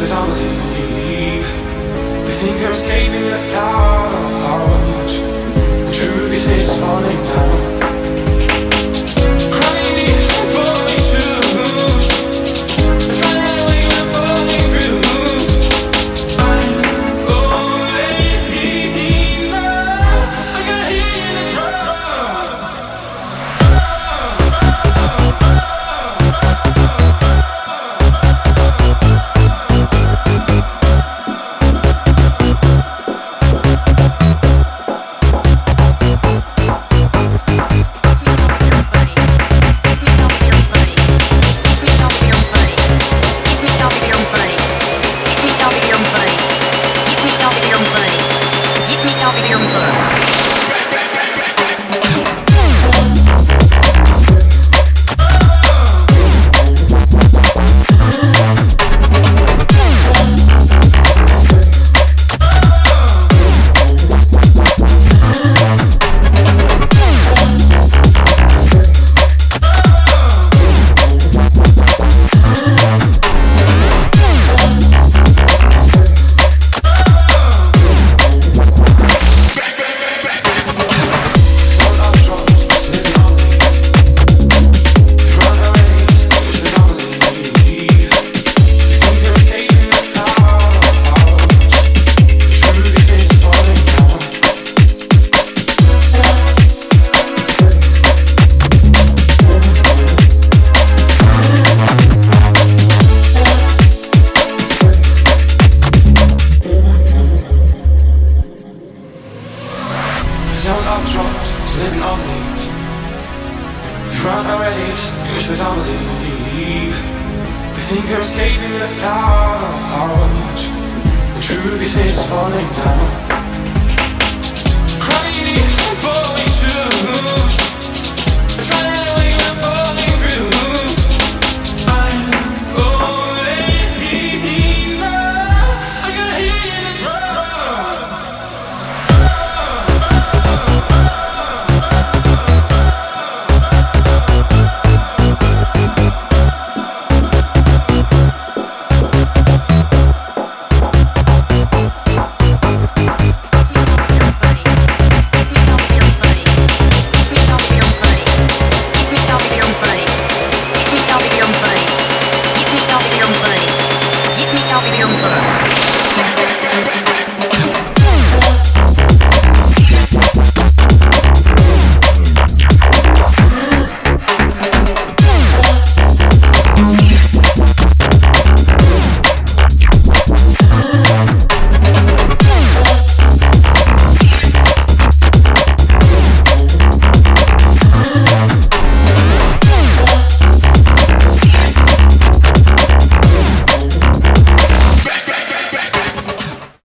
which they don't believe. They think they're escaping the clouds. The truth is it's falling down. Living on leaves. They run a race in which they don't believe. They think they're escaping the clouds. The truth is it's falling down. Crying too.